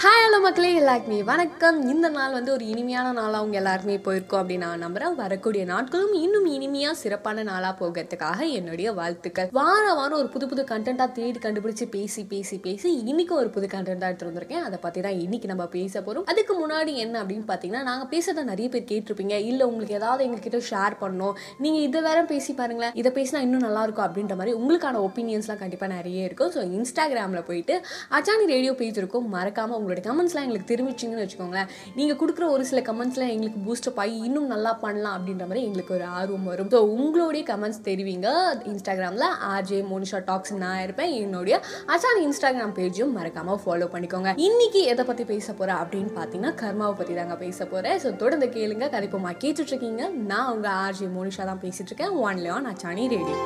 Hi hello மக்களே எல்லாருக்குமே வணக்கம். இந்த நாள் வந்து ஒரு இனிமையான நாளாக அவங்க எல்லாருமே போயிருக்கோம் அப்படின்னு நான் நம்புறேன். வரக்கூடிய நாட்களும் இன்னும் இனிமையாக சிறப்பான நாளாக போகிறதுக்காக என்னுடைய வாழ்த்துக்கள். வார வாரம் ஒரு புது புது கண்டென்ட்டாக தேடி கண்டுபிடிச்சி பேசி பேசி பேசி இன்றைக்கும் ஒரு புது கண்டென்ட்டாக எடுத்து வந்திருக்கேன். அதை பற்றி தான் இன்னைக்கு நம்ம பேச போகிறோம் அதுக்கு முன்னாடி என்ன அப்படின்னு பார்த்தீங்கன்னா நாங்கள் பேசுறத நிறைய பேர் கேட்டிருப்பீங்க. இல்லை உங்களுக்கு ஏதாவது எங்ககிட்ட ஷேர் பண்ணணும். நீங்கள் இதை வேற பேசி பாருங்களேன். இதை பேசினா இன்னும் நல்லா இருக்கும் அப்படின்ற மாதிரி உங்களுக்கான ஒப்பீனியன்ஸ்லாம் கண்டிப்பாக நிறைய இருக்கும். ஸோ இன்ஸ்டாகிராமில் போயிட்டு அச்சானி ரேடியோ பேஜ் இருக்கும். மறக்காமல் உங்களுடைய கமெண்ட்ஸ்லாம் எங்களுக்கு தெரிவிச்சிங்கன்னு வச்சுக்கோங்களேன். நீங்கள் கொடுக்குற ஒரு சில கமெண்ட்ஸ்லாம் எங்களுக்கு பூஸ்டப் ஆகி இன்னும் நல்லா பண்ணலாம் அப்படின்ற மாதிரி எங்களுக்கு ஒரு ஆர்வம் வரும். ஸோ உங்களுடைய கமெண்ட்ஸ் தெரிவிங்க. இன்ஸ்டாகிராமில் ஆர்ஜே மோனிஷா டாக்ஸ் நான் இருப்பேன். என்னுடைய அச்சான் இன்ஸ்டாகிராம் பேஜும் மறக்காமல் ஃபாலோ பண்ணிக்கோங்க. இன்னைக்கு எதை பற்றி பேச போகிறேன் அப்படின்னு பார்த்தீங்கன்னா கர்மாவை பற்றி தாங்க பேச போகிறேன் ஸோ தொடர்ந்து கேளுங்க. கண்டிப்பாக கேட்டுட்ருக்கீங்க நான் உங்கள் ஆர்ஜே மோனிஷா தான் பேசிகிட்டு இருக்கேன். ஒன்லி ஆன் அச்சானி ரேடியோ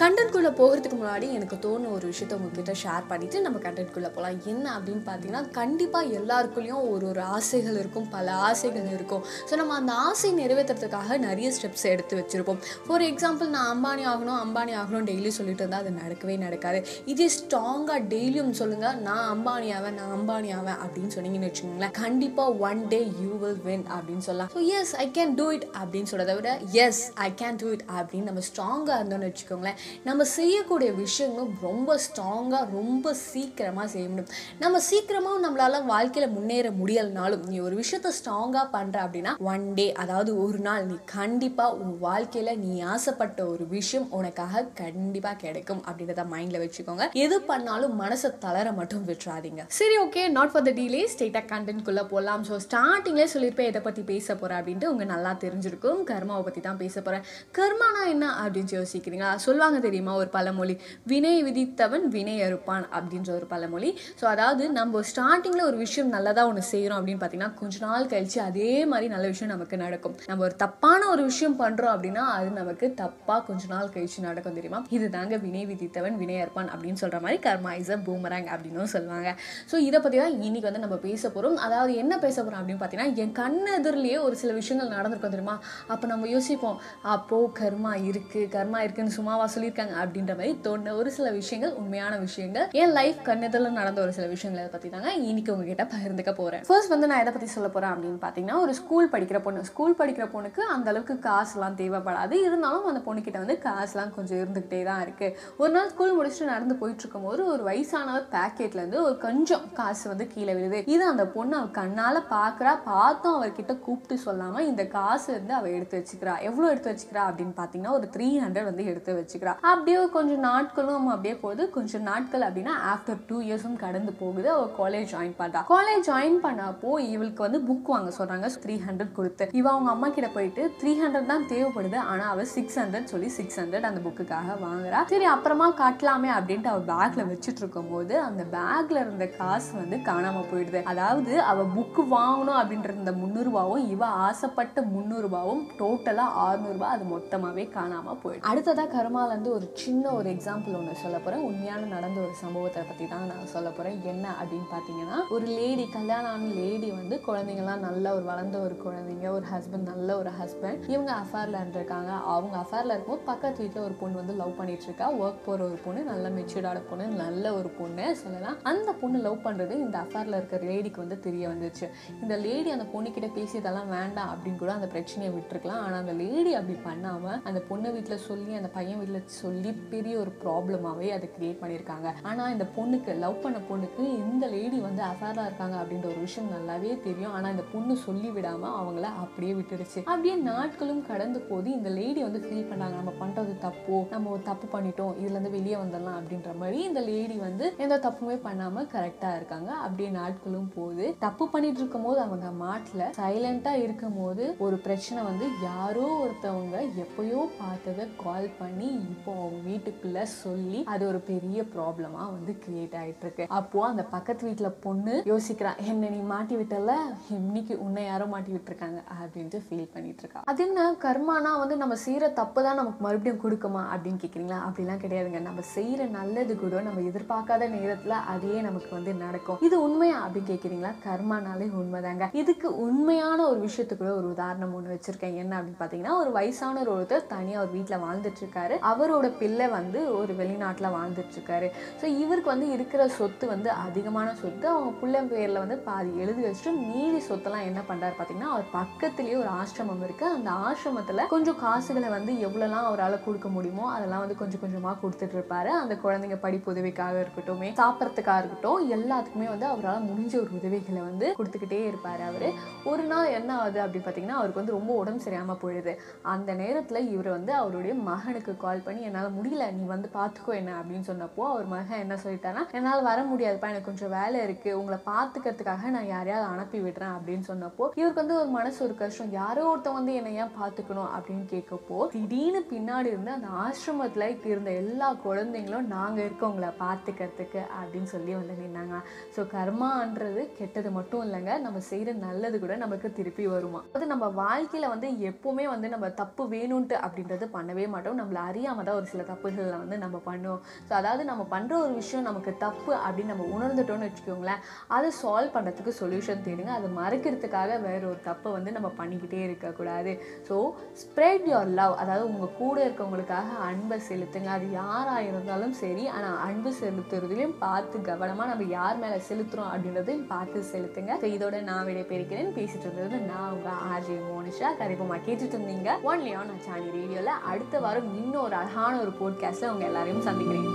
கண்டென்ட்குள்ளே போகிறதுக்கு முன்னாடி எனக்கு தோணும் ஒரு விஷயத்த உங்ககிட்ட ஷேர் பண்ணிவிட்டு நம்ம கண்டென்ட்குள்ளே போகலாம் என்ன அப்படின்னு பார்த்தீங்கன்னா கண்டிப்பாக எல்லாருக்குள்ளேயும் ஒரு ஒரு ஆசைகள் இருக்கும் பல ஆசைகள் இருக்கும். ஸோ நம்ம அந்த ஆசை நிறைவேற்றுறதுக்காக நிறைய ஸ்டெப்ஸ் எடுத்து வச்சுருப்போம். ஃபார் எக்ஸாம்பிள் நான் அம்பானி ஆகணும் அம்பானி ஆகணும் டெய்லி சொல்லிட்டு இருந்தால் அது நடக்கவே நடக்காது. இதே ஸ்ட்ராங்காக டெய்லியும் சொல்லுங்கள் நான் அம்பானி ஆவேன் நான் அம்பானி ஆவேன் அப்படின்னு சொன்னீங்கன்னு வச்சுக்கோங்களேன் கண்டிப்பாக one day you will win அப்படின்னு சொல்லலாம். So yes I can do it அப்படின்னு சொல்கிறத விட yes I can do it அப்படின்னு நம்ம ஸ்ட்ராங்காக இருந்தோம்னு வச்சுக்கோங்களேன் நம்ம செய்யக்கூடிய விஷயங்களும் ரொம்ப ஸ்ட்ராங்காக ரொம்ப சீக்கிரமாக செய்ய முடியும். நம்ம சீக்கிரமாக நம்மளால வாழ்க்கையில் முன்னேற முடியலனாலும் நீ ஒரு விஷயத்த ஸ்ட்ராங்காக பண்ணுற அப்படின்னா ஒன் டே அதாவது ஒரு நாள் நீ கண்டிப்பாக உன் வாழ்க்கையில் நீ ஆசைப்பட்ட ஒரு விஷயம் உனக்காக கண்டிப்பாக கிடைக்கும் அப்படின்றத மைண்டில் வச்சுக்கோங்க. எது பண்ணாலும் மனசை தளர மட்டும் விட்டுறாதீங்க. சரி okay not for the delay ஸ்டேட்டாக கண்டென்ட்குள்ளே போகலாம் ஸோ ஸ்டார்டிங்லேயே சொல்லியிருப்பேன் எதை பற்றி பேச போகிறேன் அப்படின்ட்டு உங்கள் நல்லா தெரிஞ்சிருக்கும். கர்மாவை பற்றி தான் பேச போகிறேன் கர்மானா என்ன அப்படின்னு யோசிக்கிறீங்களா? சொல்லுவாங்க தெரியுமா? ஒரு பழமொழி வினை விதித்தவன் வினை அறுப்பான் அப்படின்ற ஒரு பழமொழி. ஸோ அதாவது நம்ம ஸ்டார்டிங்கில் ஒரு விஷயம் நல்லதாக ஒன்று செய்கிறோம் அப்படின்னு பார்த்தீங்கன்னா கொஞ்ச நாள் கழிச்சு அதே மாதிரி நல்ல விஷயம் நமக்கு நடக்கும். நம்ம ஒரு தப்பான ஒரு விஷயம் பண்ணுறோம் அப்படின்னா அது நமக்கு தப்பாக கொஞ்ச நாள் கழிச்சு நடக்கும் தெரியுமா? இது தாங்க வினை விதித்தவன் வினை அறுப்பான் அப்படின்னு சொல்கிற மாதிரி கர்மா இஸ் அ பூமராங் அப்படின்னு சொல்லுவாங்க. ஸோ இதை பற்றி தான் இன்னைக்கு வந்து நம்ம பேச போகிறோம் அதாவது என்ன பேச போகிறோம் அப்படின்னு பார்த்தீங்கன்னா என் கண்ணு எதிரிலேயே ஒரு சில விஷயங்கள் நடந்திருக்கும் தெரியுமா? அப்போ நம்ம யோசிப்போம் அப்போ கர்மா இருக்குது கர்மா இருக்குன்னு சும்மாவா சொல்லியிருக்காங்க அப்படின்ற மாதிரி தோணுன ஒரு சில விஷயங்கள் உண்மையான விஷயங்கள். என் லைஃப் கண்ணதில் நடந்த ஒரு சில விஷயங்களை பற்றி தாங்க இன்னைக்கு உங்ககிட்ட பகிர்ந்துக்க போகிறேன் ஃபர்ஸ்ட் வந்து நான் எதை பற்றி சொல்ல போகிறேன் அப்படின்னு பார்த்தீங்கன்னா ஒரு ஸ்கூல் படிக்கிற பொண்ணு. ஸ்கூல் படிக்கிற பொண்ணுக்கு அந்த அளவுக்கு காசுலாம் தேவைப்படாது. இருந்தாலும் அந்த பொண்ணுக்கிட்ட வந்து காசுலாம் கொஞ்சம் இருந்துக்கிட்டே தான் இருக்குது ஒரு நாள் ஸ்கூல் முடிச்சுட்டு நடந்து போயிட்டு இருக்கும்போது ஒரு வயசானவர் பேக்கெட்லேருந்து ஒரு கொஞ்சம் காசு வந்து கீழே விழுது. இது அந்த பொண்ணு அவள் கண்ணால் பார்க்குறா பார்த்தும் அவர்கிட்ட கூப்பிட்டு சொல்லாமல் இந்த காசு வந்து அவள் எடுத்து வச்சுக்கிறா. எவ்வளோ எடுத்து வச்சுக்கிறா அப்படின்னு பார்த்தீங்கன்னா ஒரு த்ரீ ஹண்ட்ரட் வந்து எடுத்து வச்சுக்கிறா. அப்படியே கொஞ்சம் நாட்களும் அப்படியே போகுது. கொஞ்சம் நாட்கள் அப்படின்னா ஆஃப்டர் டூ இயர்ஸும் கடந்து போகுது. அவள் காலேஜ் ஜாயின் பண்ணுறா காலேஜ் ஜாயின் பண்ணப்போ இவளுக்கு வந்து புக் வாங்க சொல்கிறாங்க த்ரீ ஹண்ட்ரட் கொடுத்து. இவ அவங்க அம்மா கிட்ட போயிட்டு த்ரீ ஹண்ட்ரட் தான் தேவைப்படுது. ஆனால் அவள் சிக்ஸ் ஹண்ட்ரட் சொல்லி சிக்ஸ் ஹண்ட்ரட் அந்த புக்குக்காக வாங்குறா. சரி அப்புறமா காட்டலாமே அப்படின்ட்டு அவள் பேக்ல வச்சுட்டு இருக்கும்போது அந்த பேக்ல இருந்த காசு வந்து காணாம போயிடுது. அதாவது அவள் புக்கு வாங்கணும் அப்படின்ற இந்த முந்நூறுபாவும் இவ ஆசைப்பட்ட முந்நூறுபாவும் டோட்டலா ஆறுநூறுபா அது மொத்தமாவே காணாம போயிடும் அடுத்ததா கருமாலன் வந்து ஒரு சின்ன ஒரு எக்ஸாம்பிள் ஒன்று சொல்ல போகிறேன் உண்மையான நடந்த ஒரு சம்பவத்தை பற்றி தான் நான் சொல்ல போகிறேன் என்ன அப்படின்னு பார்த்தீங்கன்னா ஒரு லேடி கல்யாணம் ஆன லேடி வந்து குழந்தைங்கலாம் நல்ல ஒரு வளர்ந்த ஒரு குழந்தைங்க ஒரு ஹஸ்பண்ட் நல்ல ஒரு ஹஸ்பண்ட் இவங்க அஃபேரில் இருந்திருக்காங்க. அவங்க அஃபேரில் இருக்கும்போது பக்கத்து வீட்டில் ஒரு பொண்ணு வந்து லவ் பண்ணிட்டு இருக்கா. ஒர்க் போகிற ஒரு பொண்ணு நல்ல மெச்சூர்டான பொண்ணு நல்ல ஒரு பொண்ணு சொல்லலாம். அந்த பொண்ணு லவ் பண்ணுறது இந்த அஃபேரில் இருக்கிற லேடிக்கு வந்து தெரிய வந்துச்சு. இந்த லேடி அந்த பொண்ணுக்கிட்ட பேசி இதெல்லாம் வேண்டாம் அப்படின்னு கூட அந்த பிரச்சனையை விட்டுருக்கலாம். ஆனால் அந்த லேடி அப்படி பண்ணாமல் அந்த பொண்ணு வீட்டில் சொல்லி அந்த பையன் வீட்டில் சொல்லி பெரிய ஒரு ப்ராப்ளமாகவே அதை கிரியேட் பண்ணியிருக்காங்க. ஆனால் இந்த பொண்ணுக்கு லவ் பண்ண பொண்ணுக்கு இந்த லேடி வந்து அஃபேராக இருக்காங்க அப்படின்ற ஒரு விஷயம் நல்லாவே தெரியும். ஆனால் இந்த பொண்ணு சொல்லி விடாமல் அவங்கள அப்படியே விட்டுருச்சு அப்படியே நாட்களும் கடந்து போது இந்த லேடி வந்து ஃபீல் பண்ணாங்க. நம்ம பண்ணுறது தப்போ? நம்ம தப்பு பண்ணிட்டோம். இதுலேருந்து வெளியே வந்துடலாம் அப்படின்ற மாதிரி இந்த லேடி வந்து எந்த தப்புமே பண்ணாமல் கரெக்டாக இருக்காங்க. அப்படியே நாட்களும் போகுது. தப்பு பண்ணிட்டு இருக்கும் போது அவங்க மாட்டில் சைலண்டாக இருக்கும் போது ஒரு பிரச்சனை வந்து யாரோ ஒருத்தவங்க எப்பயோ பார்த்ததை கால் பண்ணி இப்போ அவங்க வீட்டுக்குள்ள சொல்லி அது ஒரு பெரிய ப்ராப்ளமா வந்து கிரியேட் ஆயிட்டு இருக்கு அப்போ அந்த பக்கத்து வீட்டுல பொண்ணு யோசிக்கிறான் என்ன நீ மாட்டி விட்டல? இன்னைக்கு உன்னை யாரோ மாட்டி விட்டுருக்காங்க அப்படின்ட்டு ஃபீல் பண்ணிட்டு இருக்கா அது என்ன கர்மானா வந்து நம்ம செய்யற தப்பு தான் நமக்கு மறுபடியும் கொடுக்குமா அப்படின்னு கேக்குறீங்களா? அப்படிலாம் கிடையாதுங்க. நம்ம செய்யற நல்லது கூட நம்ம எதிர்பார்க்காத நேரத்துல அதே நமக்கு வந்து நடக்கும். இது உண்மையா அப்படின்னு கேக்குறீங்களா? கர்மானாலே உண்மைதாங்க. இதுக்கு உண்மையான ஒரு விஷயத்துக்குள்ள ஒரு உதாரணம் ஒன்று வச்சிருக்கேன். என்ன அப்படின்னு பார்த்தீங்கன்னா ஒரு வயசான ஒருத்தர் தனியாக ஒரு வீட்டில் வாழ்ந்துட்டு இருக்காரு அவர் இவரோட பிள்ளை வந்து ஒரு வெளிநாட்டில் வாழ்ந்துட்டுருக்காரு. ஸோ இவருக்கு வந்து இருக்கிற சொத்து வந்து அதிகமான சொத்து. அவங்க பிள்ளை பேரில் வந்து பாதி எழுதி வச்சுட்டு மீதி சொத்தெல்லாம் என்ன பண்ணுறாரு பார்த்தீங்கன்னா அவர் பக்கத்துலேயே ஒரு ஆசிரமம் இருக்குது அந்த ஆசிரமத்தில் கொஞ்சம் காசுகளை வந்து எவ்வளோலாம் அவரால் கொடுக்க முடியுமோ அதெல்லாம் வந்து கொஞ்சம் கொஞ்சமாக கொடுத்துட்டு இருப்பாரு. அந்த குழந்தைங்க படிப்பு உதவிக்காக இருக்கட்டும் சாப்பிட்றதுக்காக இருக்கட்டும் எல்லாத்துக்குமே வந்து அவரால் முடிஞ்ச ஒரு உதவிகளை வந்து கொடுத்துக்கிட்டே இருப்பார் அவர். ஒரு நாள் என்ன ஆகுது அப்படின்னு பார்த்தீங்கன்னா அவருக்கு வந்து ரொம்ப உடம்பு சரியாமல் போயிடுது. அந்த நேரத்தில் இவர் வந்து அவருடைய மகனுக்கு கால் பண்ணி என்னால் முடியல. நீ வந்து பார்த்துக்கோ என்ன அப்படின்னு சொன்னப்போ அவர் மகன் என்ன சொல்லிட்டாருன்னா என்னால் வர முடியாதுப்பா. எனக்கு கொஞ்சம் வேலை இருக்குது உங்களை பார்த்துக்கிறதுக்காக நான் யாரையாவது அனுப்பி விடுறேன். அப்படின்னு சொன்னப்போ இவருக்கு வந்து ஒரு மனசு ஒரு கஷ்டம். யாரோ ஒருத்தன் வந்து என்னை ஏன் பார்த்துக்கணும் அப்படின்னு கேட்கப்போ திடீர்னு பின்னாடி இருந்து அந்த ஆசிரமத்தில் இருந்த எல்லா குழந்தைங்களும் நாங்கள் இருக்கவங்கள பார்த்துக்கிறதுக்கு அப்படின்னு சொல்லி வந்து நின்னாங்க. ஸோ கர்மான்றது கெட்டது மட்டும் இல்லைங்க. நம்ம செய்கிற நல்லது கூட நமக்கு திருப்பி வருமா? அது நம்ம வாழ்க்கையில் வந்து எப்போவுமே வந்து நம்ம தப்பு வேணும்ன்ட்டு அப்படின்றது பண்ணவே மாட்டோம். நம்மள அறியாமல் தான் ஒரு சில தப்புகளில் வந்து நம்ம பண்ணுவோம். ஸோ அதாவது நம்ம பண்ணுற ஒரு விஷயம் நமக்கு தப்பு அப்படின்னு நம்ம உணர்ந்துட்டோம்னு வச்சுக்கோங்களேன் அதை சால்வ் பண்ணுறதுக்கு சொல்யூஷன் தேடுங்க. அதை மறைக்கிறதுக்காக வேற ஒரு தப்பை வந்து நம்ம பண்ணிக்கிட்டே இருக்கக்கூடாது ஸோ ஸ்ப்ரெட் யுவர் லவ் அதாவது உங்கள் கூட இருக்கவங்களுக்காக அன்பை செலுத்துங்க. அது யாராக இருந்தாலும் சரி ஆனால் அன்பு செலுத்துறதுலையும் பார்த்து கவனமாக நம்ம யார் மேலே செலுத்துகிறோம் அப்படின்றதையும் பார்த்து செலுத்துங்க. ஸோ இதோட நான் விடைபெறுகிறேன். பேசிட்டு இருந்தது நான் உங்கள் ஆர்ஜே மோனிஷா. கரிப்பமா கேட்டுட்டு இருந்தீங்க. ஒன்லி ஆன் சாணி ரேடியோவில் அடுத்த வாரம் இன்னொரு அழகான ஒரு போட்காஸ்ட்டில் உங்கள் எல்லாரையும் சந்திக்கிறேன்.